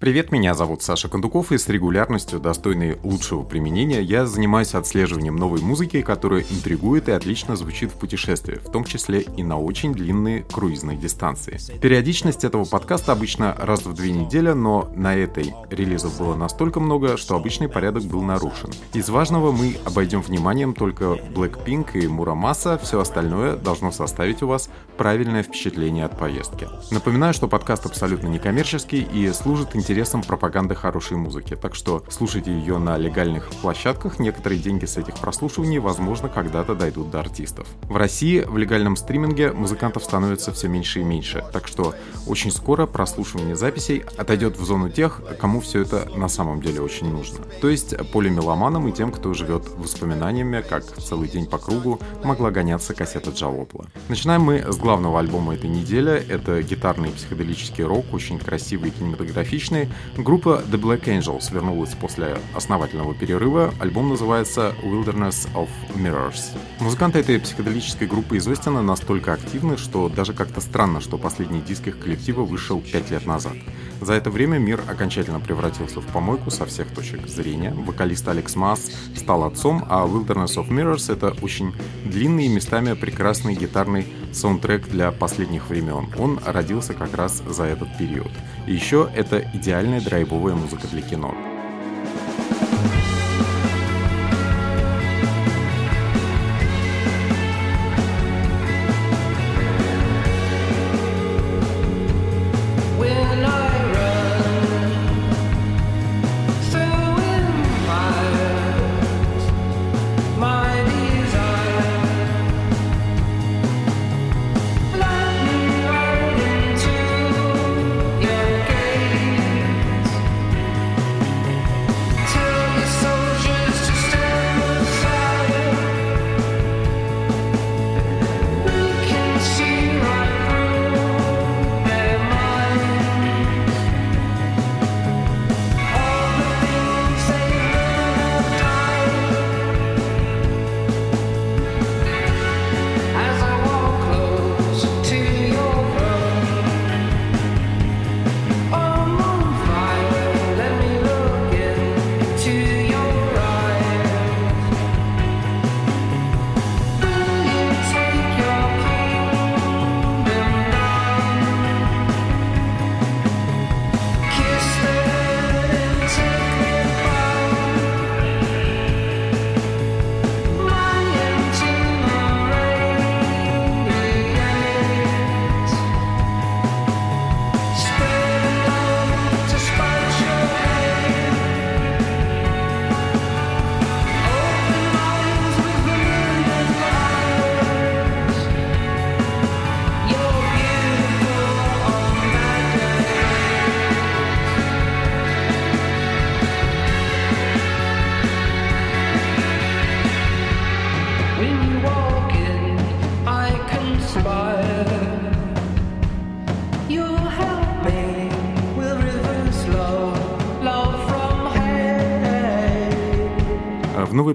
Привет, меня зовут Саша Кондуков, и с регулярностью, достойной лучшего применения, я занимаюсь отслеживанием новой музыки, которая интригует и отлично звучит в путешествии, в том числе и на очень длинные круизные дистанции. Периодичность этого подкаста обычно раз в две недели, но на этой релизов было настолько много, что обычный порядок был нарушен. Из важного мы обойдем вниманием только Blackpink и Мурамаса, все остальное должно составить у вас правильное впечатление от поездки. Напоминаю, что подкаст абсолютно некоммерческий и служит интересам пропаганды хорошей музыки, так что слушайте ее на легальных площадках, некоторые деньги с этих прослушиваний, возможно, когда-то дойдут до артистов. В России в легальном стриминге музыкантов становится все меньше и меньше, так что очень скоро прослушивание записей отойдет в зону тех, кому все это на самом деле очень нужно. То есть полимеломанам и тем, кто живет воспоминаниями, как целый день по кругу могла гоняться кассета Джалопла. Начинаем мы с главного альбома этой недели. Это гитарный психоделический рок, очень красивый и кинематографичный, песни, группа The Black Angels вернулась после основательного перерыва. Альбом называется Wilderness of Mirrors. Музыканты этой психоделической группы из Остина настолько активны, что даже как-то странно, что последний диск их коллектива вышел 5 лет назад. За это время мир окончательно превратился в помойку со всех точек зрения. Вокалист Алекс Масс стал отцом, а Wilderness of Mirrors — это очень длинный и местами прекрасный гитарный саундтрек для последних времен. Он родился как раз за этот период. И еще это идеальная драйвовая музыка для кино.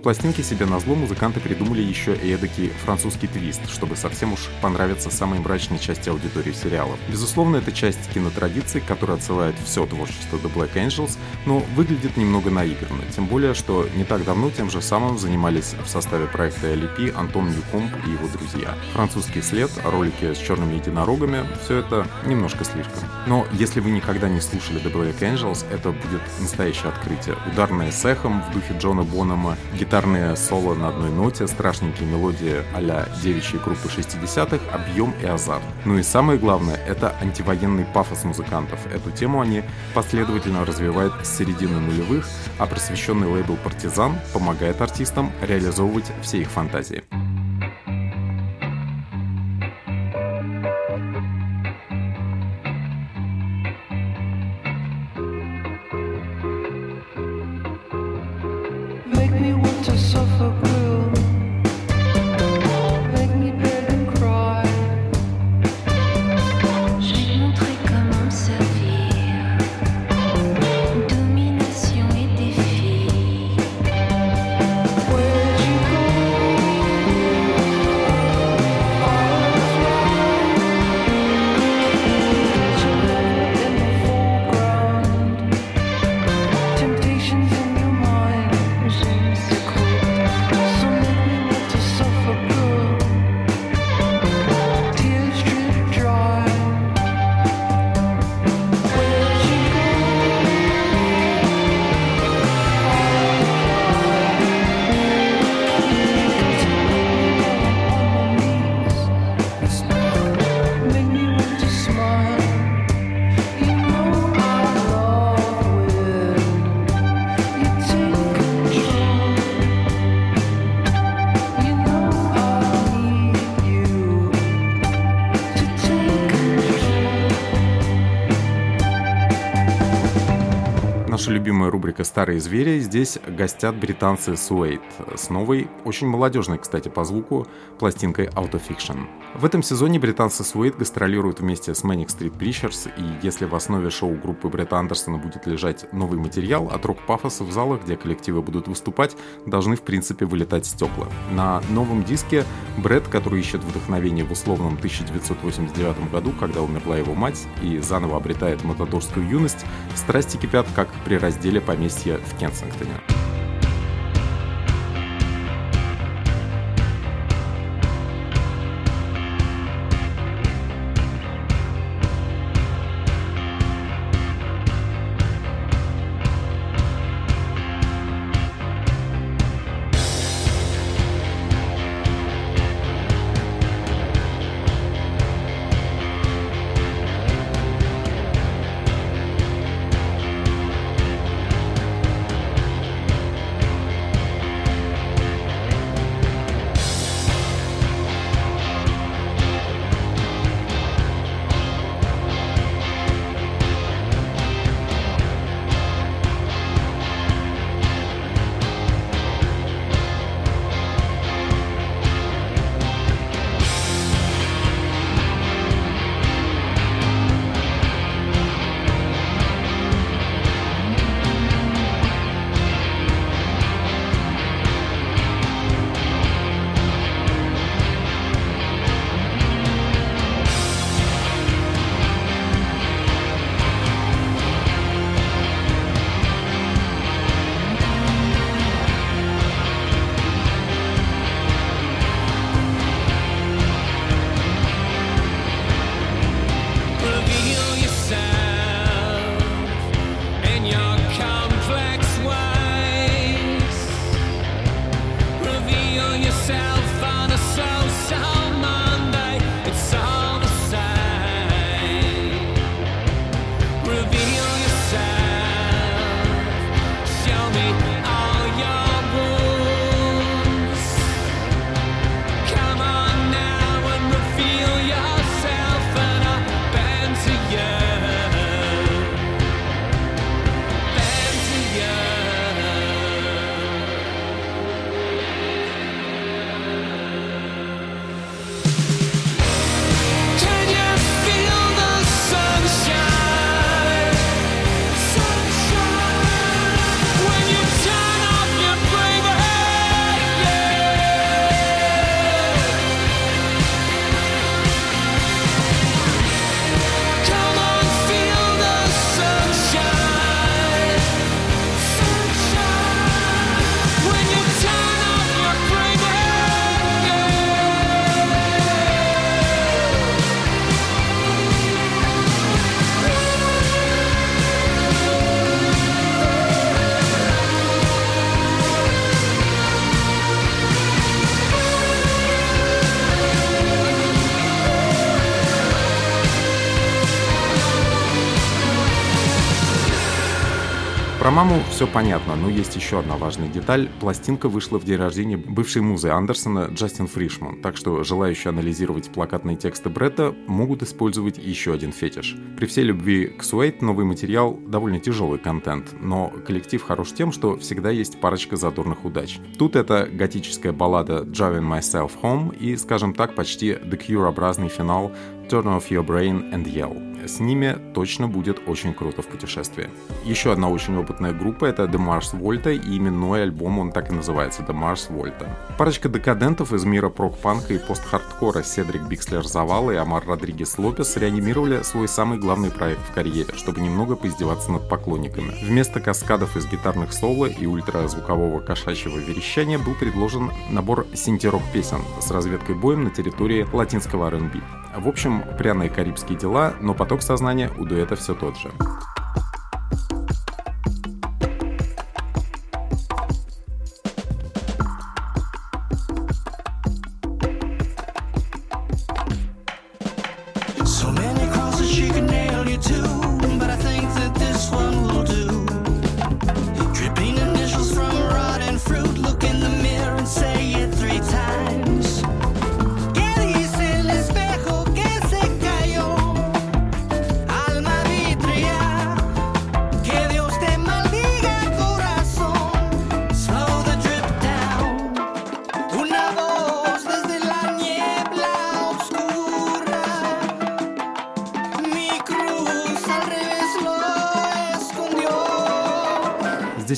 Пластинке себе на зло музыканты придумали еще и эдакий французский твист, чтобы совсем уж понравиться самой мрачной части аудитории сериалов. Безусловно, это часть кинотрадиции, которая отсылает все творчество The Black Angels, но выглядит немного наигранно, тем более, что не так давно тем же самым занимались в составе проекта LP Антон Ньюкомб и его друзья. Французский след, ролики с черными единорогами, все это немножко слишком. Но если вы никогда не слушали The Black Angels, это будет настоящее открытие. Ударное с эхом в духе Джона Бонома, гитарные соло на одной ноте, страшненькие мелодии а-ля девичьей группы 60-х, объем и азарт. Ну и самое главное, это антивоенный пафос музыкантов. Эту тему они последовательно развивают с середины нулевых, а просвещенный лейбл «Партизан» помогает артистам реализовывать все их фантазии. «Старые звери» здесь гостят британцы Суэйт с новой, очень молодежной, кстати, по звуку, пластинкой Autofiction. В этом сезоне британцы Суэйт гастролируют вместе с Manic Street Preachers, и если в основе шоу группы Бретта Андерсона будет лежать новый материал, от рок-пафоса в залах, где коллективы будут выступать, должны в принципе вылетать стекла. На новом диске Брэд, который ищет вдохновение в условном 1989 году, когда умерла его мать, и заново обретает матадорскую юность, страсти кипят как при разделе поместья в Кенсингтоне. Маму все понятно, но есть еще одна важная деталь. Пластинка вышла в день рождения бывшей музы Андерсона Джастин Фришман, так что желающие анализировать плакатные тексты Бретта могут использовать еще один фетиш. При всей любви к Суэйт новый материал довольно тяжелый контент, но коллектив хорош тем, что всегда есть парочка задорных удач. Тут это готическая баллада Driving Myself Home и, скажем так, почти The Cure-образный финал Turn Off Your Brain and Yell. С ними точно будет очень круто в путешествии. Еще одна очень опытная группа — это The Mars Volta, и именной альбом он так и называется — The Mars Volta. Парочка декадентов из мира прок-панка и пост-хардкора Седрик Бикслер Завала и Амар Родригес Лопес реанимировали свой самый главный проект в карьере, чтобы немного поиздеваться над поклонниками. Вместо каскадов из гитарных соло и ультразвукового кошачьего верещания был предложен набор синтерок песен с разведкой боем на территории латинского R&B. В общем, пряные карибские дела, но поток сознания у дуэта все тот же.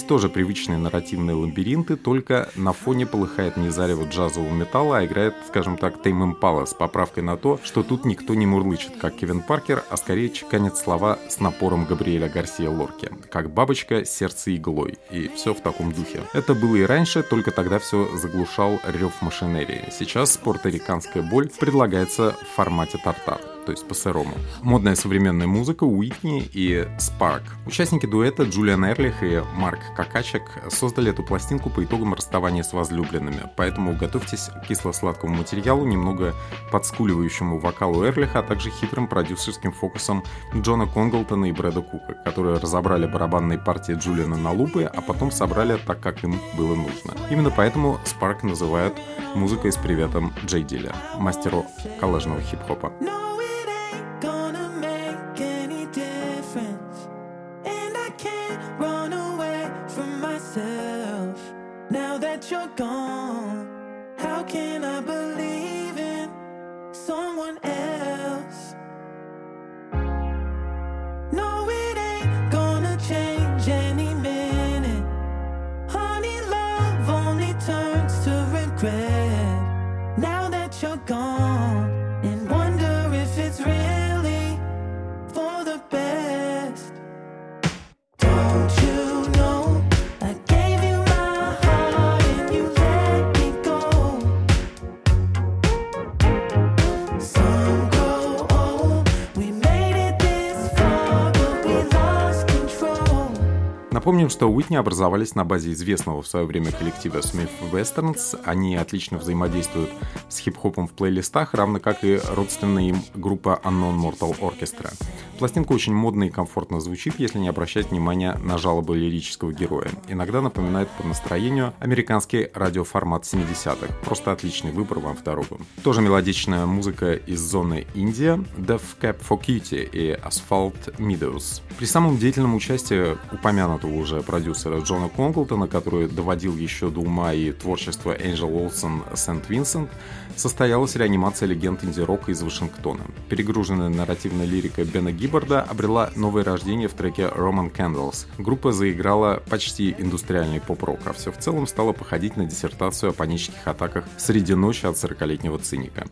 Тоже привычные нарративные лабиринты, только на фоне полыхает не зарево джазового металла, а играет, скажем так, Тейм Импала с поправкой на то, что тут никто не мурлычет, как Кевин Паркер, а скорее чеканит слова с напором Габриэля Гарсия Лорки, как бабочка сердце иглой, и все в таком духе. Это было и раньше, только тогда все заглушал рев машинерии. Сейчас порториканская боль предлагается в формате тартар то есть по-сырому. Модная современная музыка Уитни и Spark. Участники дуэта Джулиан Эрлих и Марк Какачек создали эту пластинку по итогам расставания с возлюбленными, поэтому готовьтесь к кисло-сладкому материалу, немного подскуливающему вокалу Эрлиха, а также хитрым продюсерским фокусом Джона Конглтона и Брэда Кука, которые разобрали барабанные партии Джулиана на лупы, а потом собрали так, как им было нужно. Именно поэтому Spark называют музыкой с приветом Джей Диля, мастеру коллажного хип-хопа. You're gone. How can I believe Напомним, что Уитни образовались на базе известного в свое время коллектива Smith Westerns. Они отлично взаимодействуют с хип-хопом в плейлистах, равно как и родственная им группа Unknown Mortal Orchestra. Пластинка очень модно и комфортно звучит, если не обращать внимания на жалобы лирического героя. Иногда напоминает по настроению американский радиоформат 70-х. Просто отличный выбор вам в дорогу. Тоже мелодичная музыка из зоны Индия, Death Cap for Cutie и Asphalt Meadows. При самом деятельном участии упомянутого уже продюсера Джона Конглтона, который доводил еще до ума и творчество Энджел Олсен Сент-Винсент, состоялась реанимация легенд инди-рока из Вашингтона. Перегруженная нарративной лирикой Бена Гиббарда обрела новое рождение в треке Roman Candles. Группа заиграла почти индустриальный поп-рок, а все в целом стало походить на диссертацию о панических атаках среди ночи от 40-летнего циника.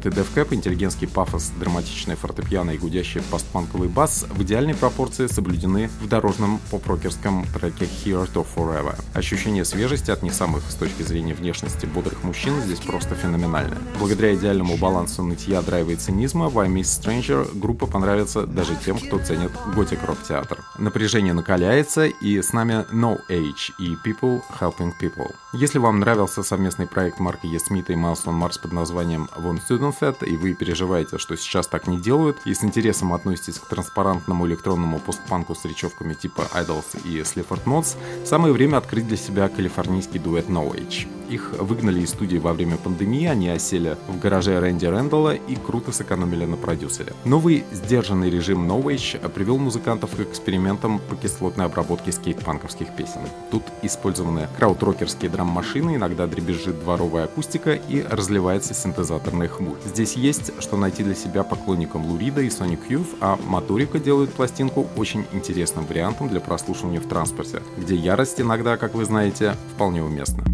Узнаваемые черты Death Cap, интеллигентский пафос, драматичная фортепиано и гудящий постпанковый бас в идеальной пропорции соблюдены в дорожном поп-рокерском треке Here to Forever. Ощущение свежести от не самых с точки зрения внешности бодрых мужчин здесь просто феноменальное. Благодаря идеальному балансу нытья, драйва и цинизма Why Miss Stranger группа понравится даже тем, кто ценит готик-рок-театр. Напряжение накаляется, и с нами No Age и People Helping People. Если вам нравился совместный проект Марка Е. Смита и Майлстон Марс под названием Von Studenfett, и вы переживаете, что сейчас так не делают, и с интересом относитесь к транспарантному электронному постпанку с речевками типа Idols и Sleaford Mods, самое время открыть для себя калифорнийский дуэт No Age. Их выгнали из студии во время пандемии, они осели в гараже Рэнди Рэндалла и круто сэкономили на продюсере. Новый сдержанный режим No Age привел музыкантов к экспериментам по кислотной обработке скейт-панковских песен. Тут использованы крауд-рокерские драм-машины, иногда дребезжит дворовая акустика и разливается синтезаторный хмурь. Здесь есть что найти для себя поклонникам Лурида и Sonic Youth, а Моторика делают пластинку очень интересным вариантом для прослушивания в транспорте, где ярость иногда, как вы знаете, вполне уместна.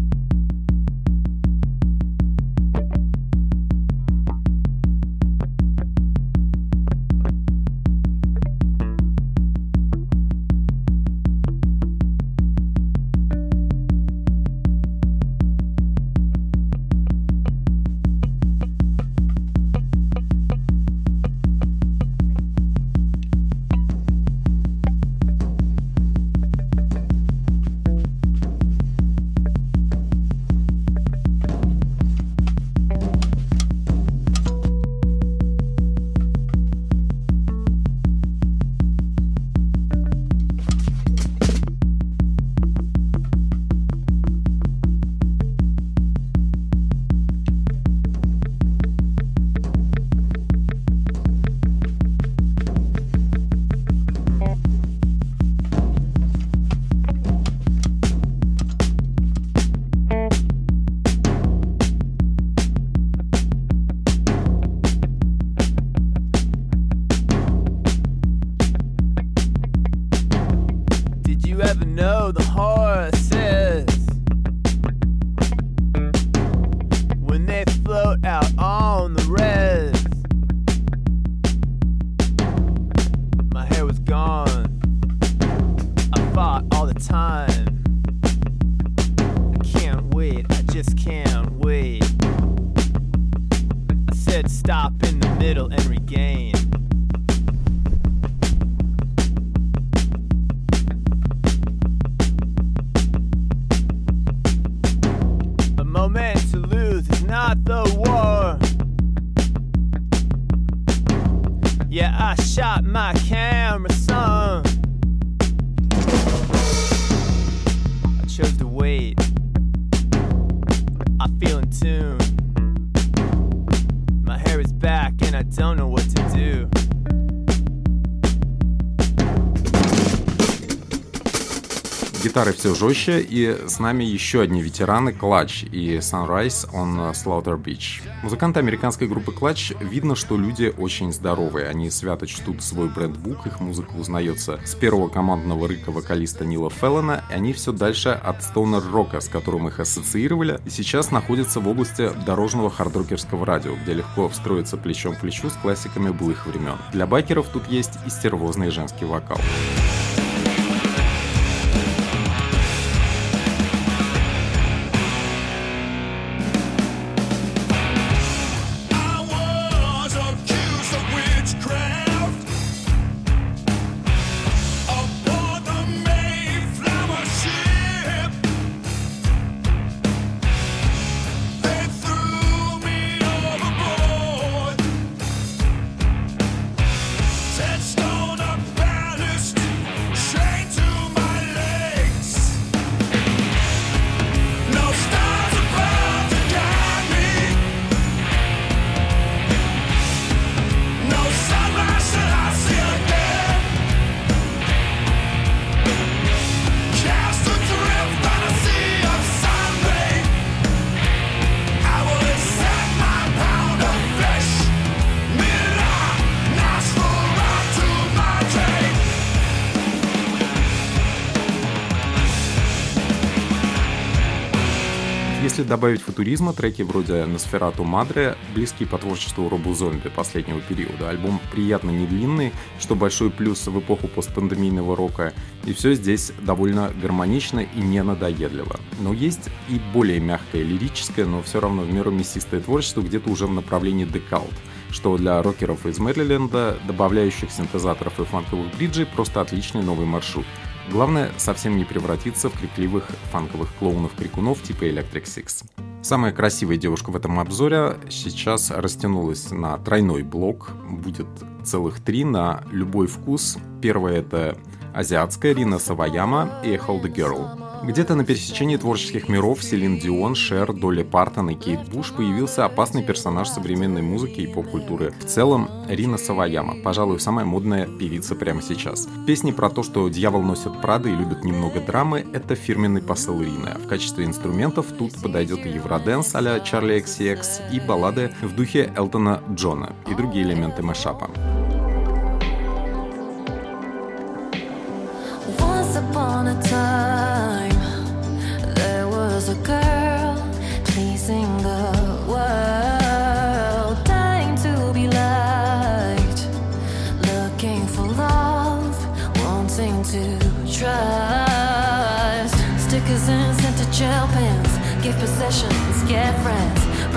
Moment to lose is not the war. Yeah, I shot my camera, Гитары все жестче, и с нами еще одни ветераны Clutch и Sunrise on Slaughter Beach. Музыканты американской группы Clutch видно, что люди очень здоровые. Они свято чтут свой бренд-бук, их музыка узнается с первого командного рыка вокалиста Нила Феллона, и они все дальше от стонер-рока, с которым их ассоциировали, и сейчас находятся в области дорожного хардрокерского радио, где легко встроиться плечом к плечу с классиками былых времен. Для байкеров тут есть и стервозный женский вокал. Если добавить футуризма, треки вроде Носферату Мадре близкие по творчеству Робу Зомби последнего периода. Альбом приятно не длинный, что большой плюс в эпоху постпандемийного рока, и все здесь довольно гармонично и не надоедливо. Но есть и более мягкое лирическое, но все равно в меру мясистое творчество где-то уже в направлении декалт, что для рокеров из Мэриленда, добавляющих синтезаторов и фанковых бриджей, просто отличный новый маршрут. Главное, совсем не превратиться в крикливых фанковых клоунов-крикунов типа Electric Six. Самая красивая девушка в этом обзоре сейчас растянулась на тройной блок. Будет целых три на любой вкус. Первая это азиатская Рина Саваяма и Hold the Girl. Где-то на пересечении творческих миров Селин Дион, Шер, Долли Партон и Кейт Буш появился опасный персонаж современной музыки и поп-культуры. В целом, Рина Саваяма, пожалуй, самая модная певица прямо сейчас. Песни про то, что дьявол носит Прада и любит немного драмы, это фирменный посыл Рины. В качестве инструментов тут подойдет и евроденс а-ля Charlie XCX, и баллады в духе Элтона Джона, и другие элементы мэшапа. Once upon a time,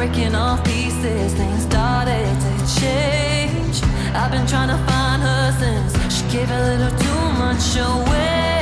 breaking off pieces. Things started to change. I've been trying to find her since she gave a little too much away.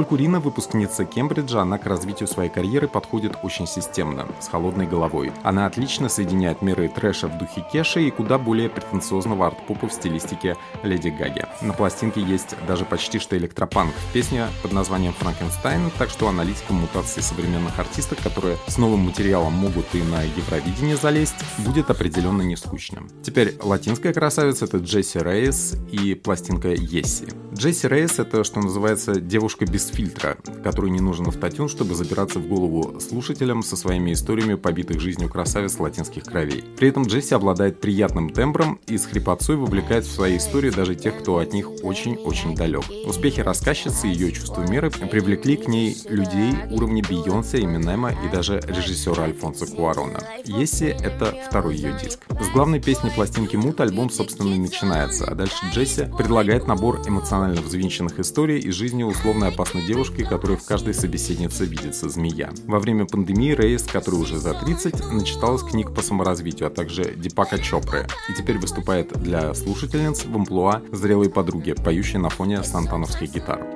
Поскольку Рина выпускница Кембриджа, она к развитию своей карьеры подходит очень системно, с холодной головой. Она отлично соединяет меры трэша в духе Кеши и куда более претенциозного арт-попа в стилистике Леди Гаги. На пластинке есть даже почти что электропанк. Песня под названием «Франкенстайн», так что аналитикам мутации современных артисток, которые с новым материалом могут и на Евровидение залезть, будет определенно не скучно. Теперь латинская красавица — это Джесси Рейс и пластинка «Есси». Джесси Рейс — это, что называется, девушка без фильтра, которой не нужен автотюн, чтобы забираться в голову слушателям со своими историями побитых жизнью красавиц латинских кровей. При этом Джесси обладает приятным тембром и с хрипотцой вовлекает в свои истории даже тех, кто от них очень-очень далек. Успехи рассказчицы и ее чувство меры привлекли к ней людей уровня Бейонсе, Эминема и даже режиссера Альфонса Куарона. Есси — это второй ее диск. С главной песни пластинки Мут альбом, собственно, и начинается, а дальше Джесси предлагает набор эмоционально взвинченных историй из жизни условной опасной девушки, которой в каждой собеседнице видится змея. Во время пандемии Рейс, который уже за 30, начиталась книг по саморазвитию, а также Дипака Чопры, и теперь выступает для слушательниц в амплуа зрелой подруги, поющей на фоне сантановских гитар.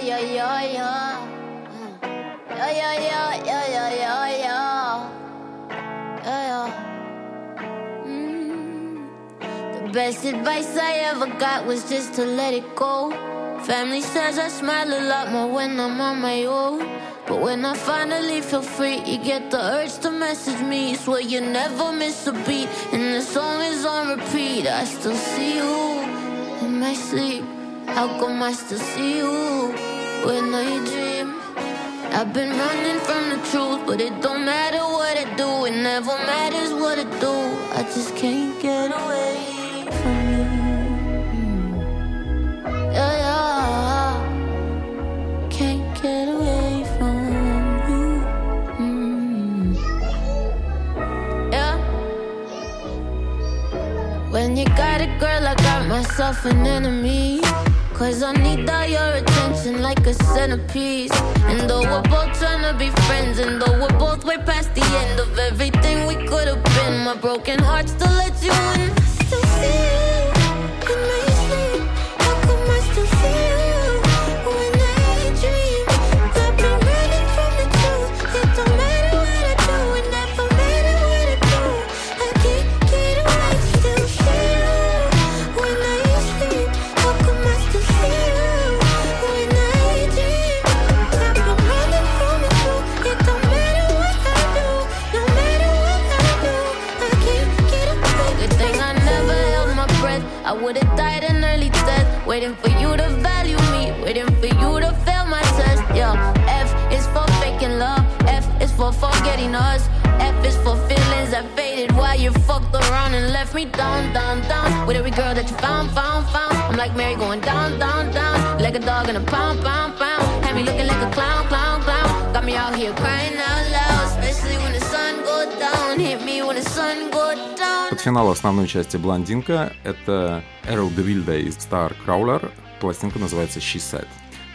Yeah, best advice I ever got was just to let it go. Family says I smile a lot more when I'm on my own. But when I finally feel free, you get the urge to message me. Swear you never miss a beat, and the song is on repeat. I still see you in my sleep. How come I still see you when I dream? I've been running from the truth, but it don't matter what I do. It never matters what I do. I just can't get away you got a girl, I got myself an enemy. Cause I need all your attention like a centerpiece. And though we're both trying to be friends, and though we're both way past the end of everything we could have been, my broken heart still lets you in. Still see left me down, down, down. With every girl that you found, found, found. I'm like Mary going down, down, down. Like a dog in a pound, pound, pound. Had me looking like a clown, clown, clown. Got me out here crying out loud, especially when the sun go down. Hit me when the sun go down. Под финал основной части «Блондинка» — это Эрл Девильда из Star Crawler. Пластинка называется «She Said».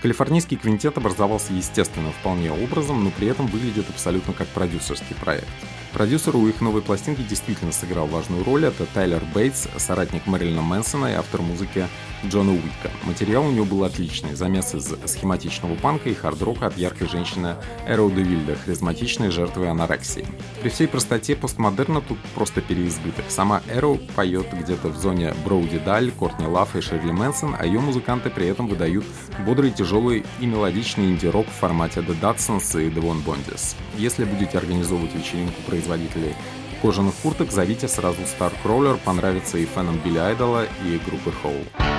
Калифорнийский квинтет образовался естественно, вполне образом, но при этом выглядит абсолютно как продюсерский проект. Продюсер у их новой пластинки действительно сыграл важную роль. Это Тайлер Бейтс, соратник Мэрилина Мэнсона и автор музыки Джона Уика. Материал у него был отличный. Замес из схематичного панка и хард-рока от яркой женщины Эроу де харизматичной жертвы анорексии. При всей простоте постмодерна тут просто переизбыток. Сама Эроу поет где-то в зоне Броуди Даль, Кортни Лав и Шерли Мэнсон, а ее музыканты при этом выдают бодрый, тяжелый и мелодичный инди-рок в формате The Datsuns и The Von Bondis. Если будете организовывать вечеринку производителей кожаных курток, зовите сразу Starcrawler, понравится и фенам Билли Айдола, и группы Hole.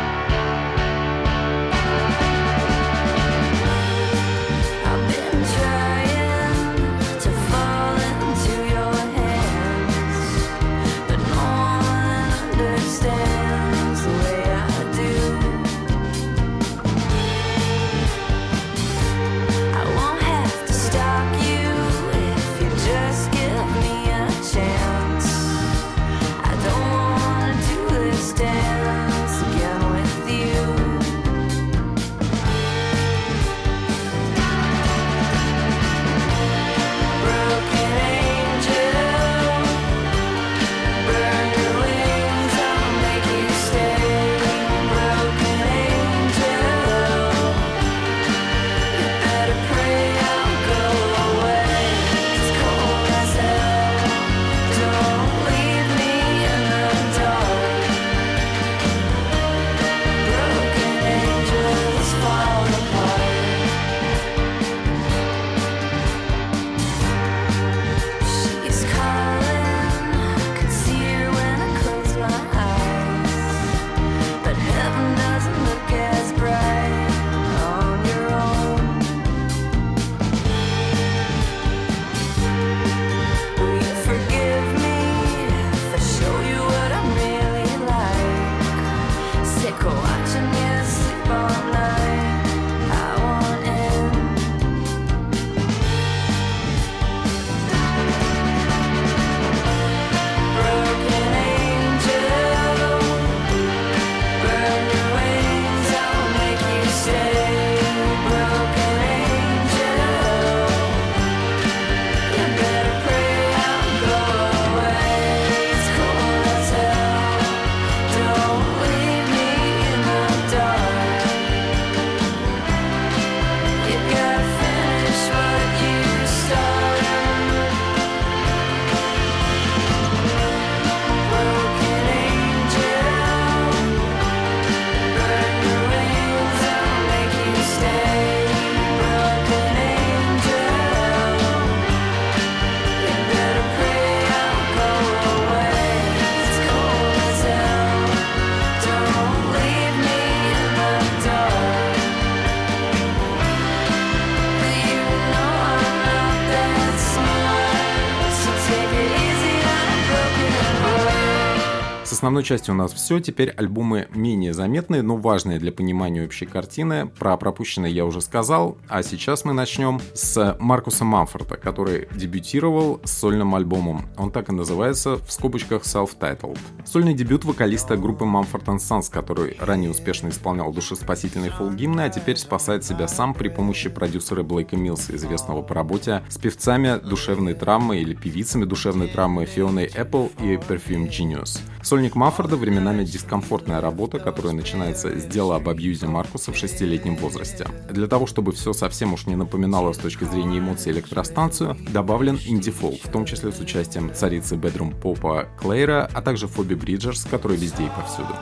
Основной частью у нас все. Теперь альбомы менее заметные, но важные для понимания общей картины. Про пропущенное я уже сказал. А сейчас мы начнем с Маркуса Мамфорта, который дебютировал с сольным альбомом. Он так и называется, в скобочках self-titled. Сольный дебют вокалиста группы Mumford Sons, который ранее успешно исполнял душеспасительные фолк-гимны, а теперь спасает себя сам при помощи продюсера Блейка Милса, известного по работе с певцами душевной травмы или певицами душевной травмы Фионой Apple и Perfume Genius. Сольник Маффорда временами дискомфортная работа, которая начинается с дела об абьюзе Маркуса в шестилетнем возрасте. Для того, чтобы все совсем уж не напоминало с точки зрения эмоций электростанцию, добавлен инди-фолк, в том числе с участием царицы бедрум попа Клейра, а также Фоби Бриджерс, который везде и повсюду.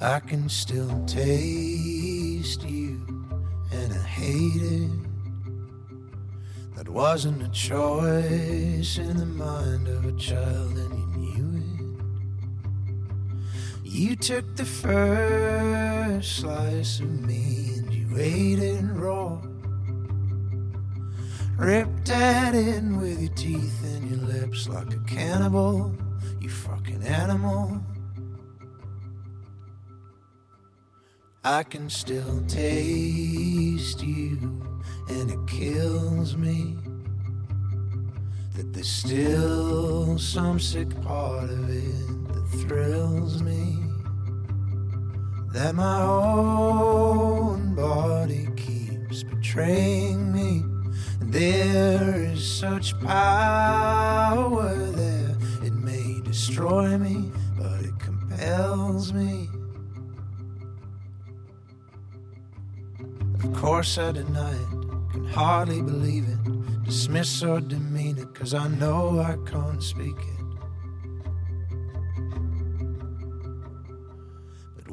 I can still taste you, and I hate it. That wasn't a choice in the mind of a child, and you. You took the first slice of me and you ate it raw. Ripped at it with your teeth and your lips like a cannibal, you fucking animal. I can still taste you, and it kills me that there's still some sick part of it that thrills me. That my own body keeps betraying me, and there is such power there. It may destroy me, but it compels me. Of course, I deny it, can hardly believe it, dismiss or demean it, cause I know I can't speak it.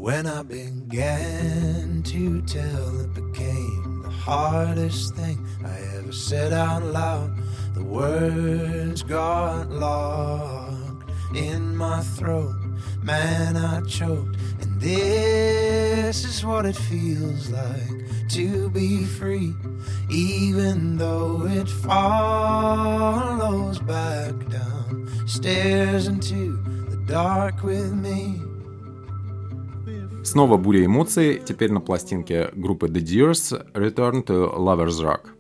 When I began to tell, it became the hardest thing I ever said out loud. The words got locked in my throat. Man, I choked. And this is what it feels like to be free, even though it follows back down stairs into the dark with me. Снова буря эмоций, теперь на пластинке группы The Deers Return to Lover's Rock.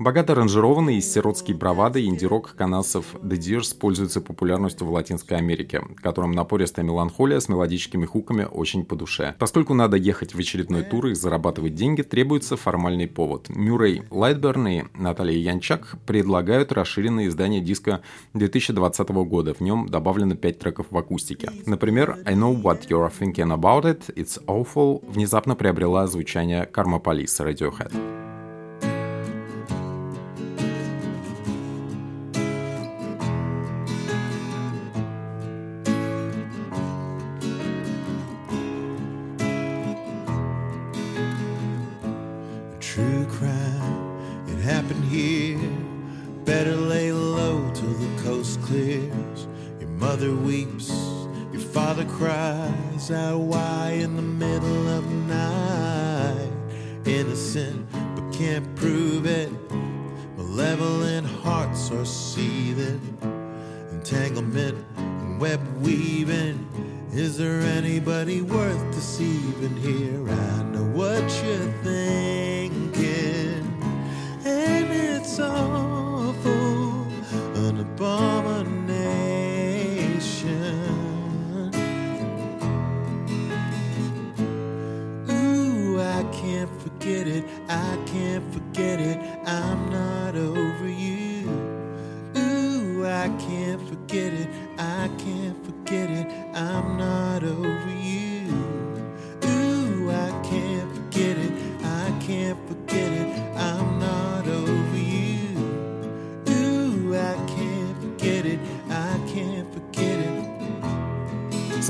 Богато аранжированный и с сиротской бравадой инди-рок канадцев The Dears пользуется популярностью в Латинской Америке, которым напористая меланхолия с мелодическими хуками очень по душе. Поскольку надо ехать в очередной тур и зарабатывать деньги, требуется формальный повод. Мюррей Лайтберн и Наталья Янчак предлагают расширенное издание диска 2020 года. В нем добавлено 5 треков в акустике. Например, I Know What You're Thinking And It's Awful внезапно приобрела звучание Police Radiohead. Malevolent hearts are seething. Entanglement and web weaving. Is there anybody worth deceiving here? I know what you're thinking, forget it, I can't forget it, I'm not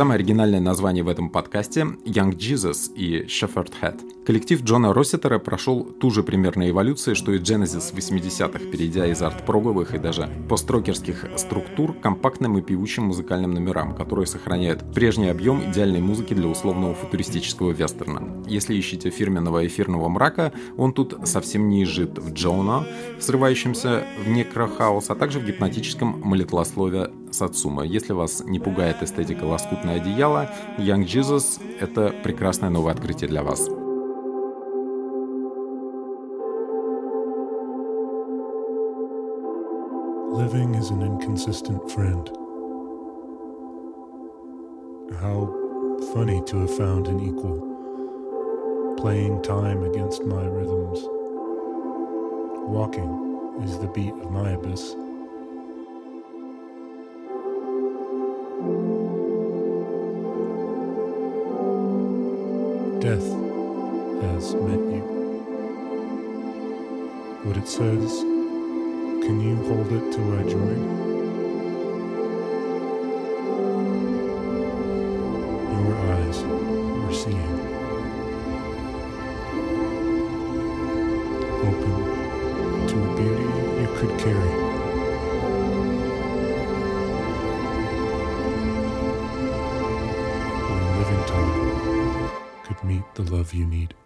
Самое оригинальное название в этом подкасте – Young Jesus и Shepherd Head. Коллектив Джона Россетера прошел ту же примерно эволюцию, что и Genesis в 80-х, перейдя из арт-проговых и даже построкерских структур к компактным и певучим музыкальным номерам, которые сохраняют прежний объем идеальной музыки для условного футуристического вестерна. Если ищете фирменного эфирного мрака, он тут совсем не изжит в Джона, срывающемся в некрохаус, а также в гипнотическом молитвослове Сацума. Если вас не пугает эстетика лоскутное одеяло, Young Jesus — это прекрасное новое открытие для вас. Living is an inconsistent friend. How funny to have found an equal, playing time against my rhythms. Walking is the beat of my abyss. Death has met you. What it says can you hold it till I join? Your eyes are seeing. Love you need.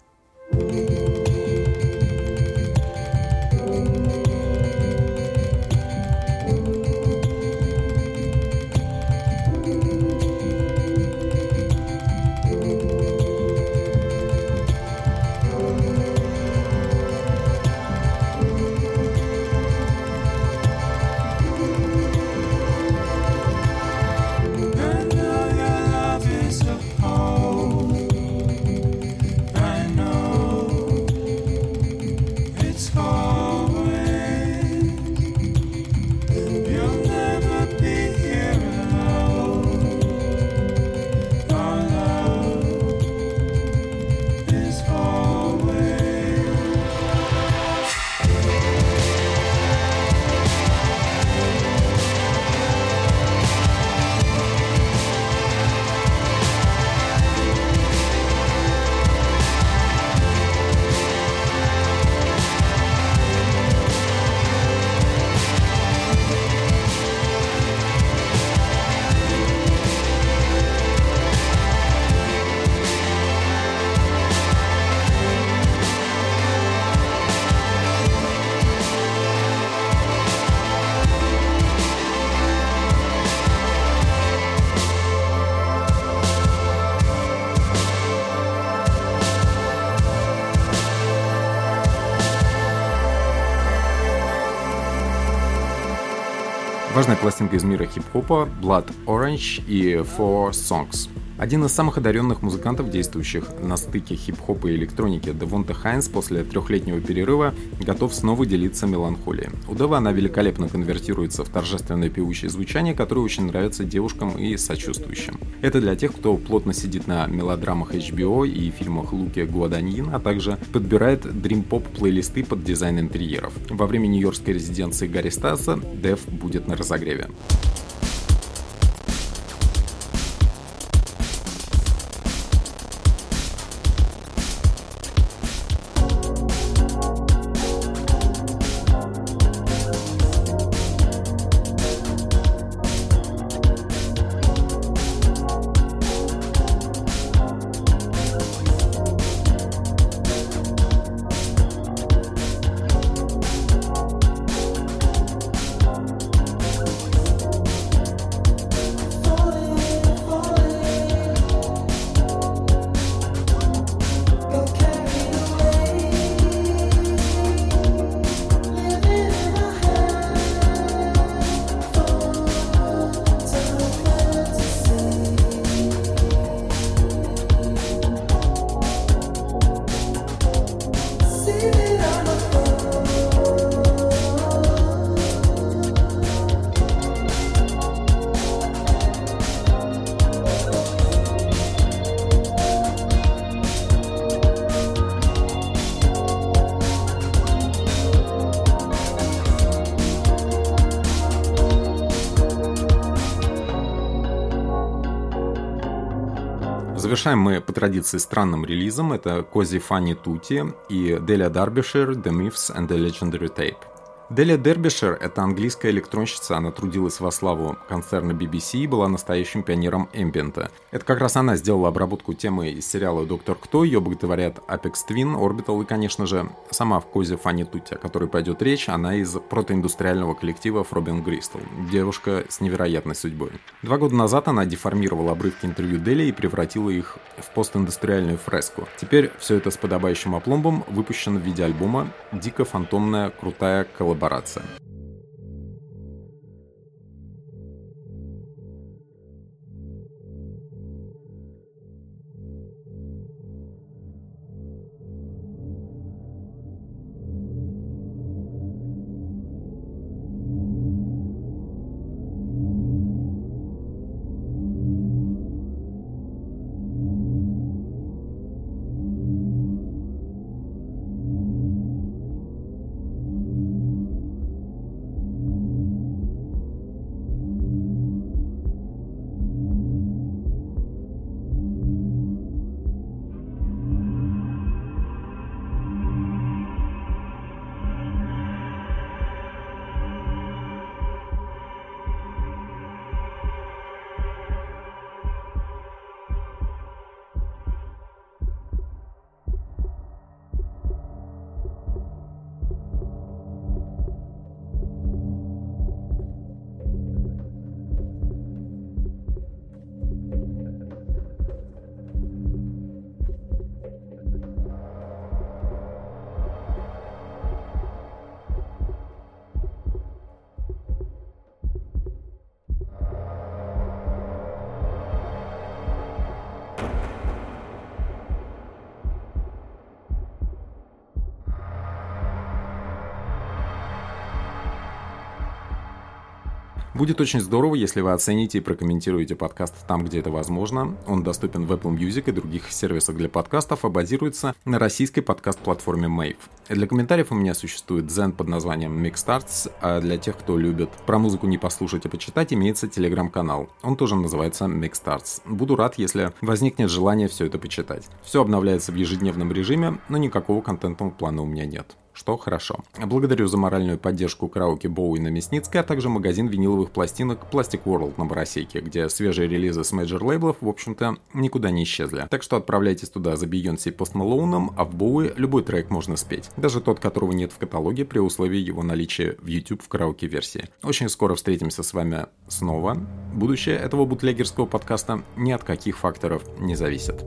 Важная пластинка из мира хип-хопа Blood Orange и Four Songs. Один из самых одаренных музыкантов, действующих на стыке хип-хопа и электроники, Девонта Хайнс после трехлетнего перерыва готов снова делиться меланхолией. У Дева она великолепно конвертируется в торжественное певучее звучание, которое очень нравится девушкам и сочувствующим. Это для тех, кто плотно сидит на мелодрамах HBO и фильмах Луки Гуаданьин, а также подбирает дрим-поп плейлисты под дизайн интерьеров. Во время нью-йоркской резиденции Гарри Стаса Дев будет на разогреве. Завершаем мы по традиции странным релизом. Это Кози Фанни Тути и Деля Дарбишир The Myths and the Legendary Tape. Делия Дербишер – это английская электронщица, она трудилась во славу концерна BBC и была настоящим пионером эмбиента. Это как раз она сделала обработку темы из сериала «Доктор Кто», ее боготворят Apex Twin, Orbital и, конечно же, сама в козе Фанни Тути, о которой пойдет речь, она из протоиндустриального коллектива Фробин Гристл, девушка с невероятной судьбой. Два года назад она деформировала обрывки интервью Дели и превратила их в постиндустриальную фреску. Теперь все это с подобающим опломбом выпущено в виде альбома «Дико фантомная крутая коллаборация коллаборация. Будет очень здорово, если вы оцените и прокомментируете подкаст там, где это возможно. Он доступен в Apple Music и других сервисах для подкастов, а базируется на российской подкаст-платформе Mave. Для комментариев у меня существует Дзен под названием Mixstarts, а для тех, кто любит про музыку не послушать, а почитать, имеется телеграм-канал. Он тоже называется Mixstarts. Буду рад, если возникнет желание все это почитать. Все обновляется в ежедневном режиме, но никакого контентного плана у меня нет что хорошо. Благодарю за моральную поддержку караоке Боуи на Мясницкой, а также магазин виниловых пластинок Plastic World на Маросейке, где свежие релизы с major лейблов, в общем-то, никуда не исчезли. Так что отправляйтесь туда за Бейонси и Пост Малоуном, а в Боуи любой трек можно спеть. Даже тот, которого нет в каталоге, при условии его наличия в YouTube в караоке-версии. Очень скоро встретимся с вами снова. Будущее этого бутлегерского подкаста ни от каких факторов не зависит.